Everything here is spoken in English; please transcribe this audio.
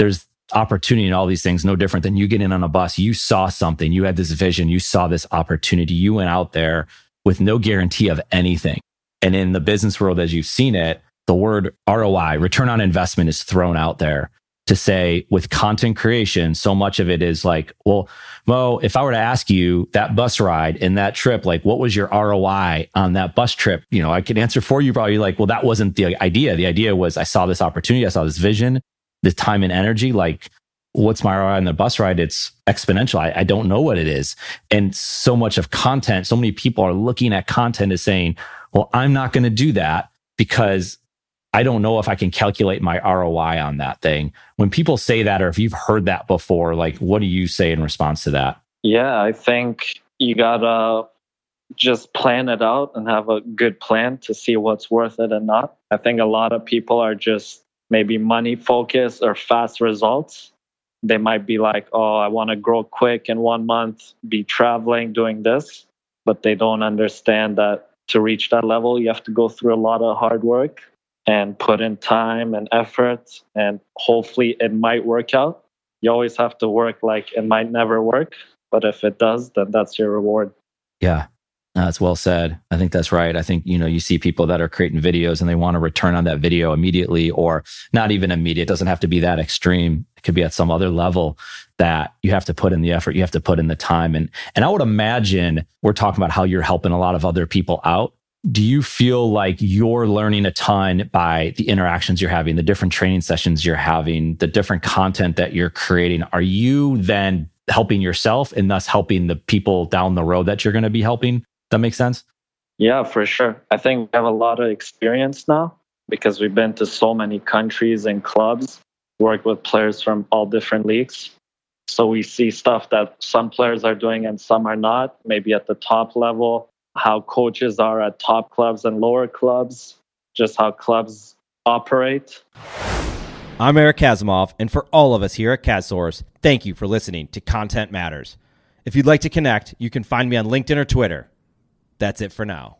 there's opportunity in all these things, no different than you getting on a bus. You saw something, you had this vision, you saw this opportunity, you went out there with no guarantee of anything. And in the business world, as you've seen it, the word ROI, return on investment, is thrown out there to say with content creation, so much of it is like, well, Mo, if I were to ask you that bus ride and that trip, like what was your ROI on that bus trip? You know, I could answer for you probably like, well, that wasn't the idea. The idea was I saw this opportunity, I saw this vision, the time and energy. Like, what's my ROI on the bus ride? It's exponential. I, I don't know what it is. And so much of content, so many people are looking at content as saying, well, I'm not going to do that because I don't know if I can calculate my ROI on that thing. When people say that, or if you've heard that before, like what do you say in response to that? Yeah, I think you gotta just plan it out and have a good plan to see what's worth it and not. I think a lot of people are just maybe money focused or fast results. They might be like, oh, I want to grow quick in one month, be traveling, doing this. But they don't understand that to reach that level, you have to go through a lot of hard work and put in time and effort and hopefully it might work out you always have to work like it might never work but if it does then that's your reward yeah that's well said. I think that's right. I think you know you see people that are creating videos and they want to return on that video immediately or not even immediate it doesn't have to be that extreme. It could be at some other level that you have to put in the effort you have to put in the time. And and i would imagine we're talking about how you're helping a lot of other people out. Do you feel like you're learning a ton by the interactions you're having, the different training sessions you're having, the different content that you're creating? Are you then helping yourself and thus helping the people down the road that you're going to be helping? That makes sense? Yeah, for sure. I think we have a lot of experience now because we've been to so many countries and clubs, worked with players from all different leagues. So we see stuff that some players are doing and some are not, maybe at the top level how coaches are at top clubs and lower clubs, just how clubs operate. I'm Eric Kasimov, and for all of us here at KazSource, thank you for listening to Content Matterz. If you'd like to connect, you can find me on LinkedIn or Twitter. That's it for now.